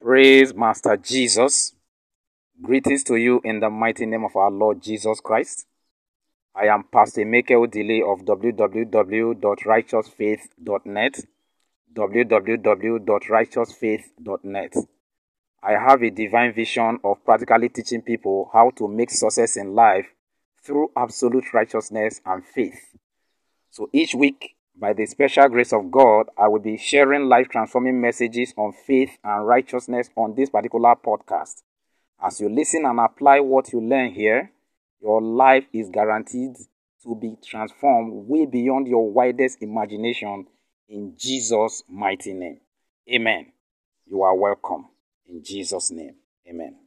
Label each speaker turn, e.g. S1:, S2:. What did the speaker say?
S1: Praise Master Jesus. Greetings to you in the mighty name of our Lord Jesus Christ. I am Pastor Michael Delay of www.righteousfaith.net. www.righteousfaith.net. I have a divine vision of practically teaching people how to make success in life through absolute righteousness and faith. So each week by the special grace of God, I will be sharing life transforming messages on faith and righteousness on this particular podcast. As you listen and apply what you learn here, your life is guaranteed to be transformed way beyond your widest imagination in Jesus' mighty name. Amen. You are welcome in Jesus' name.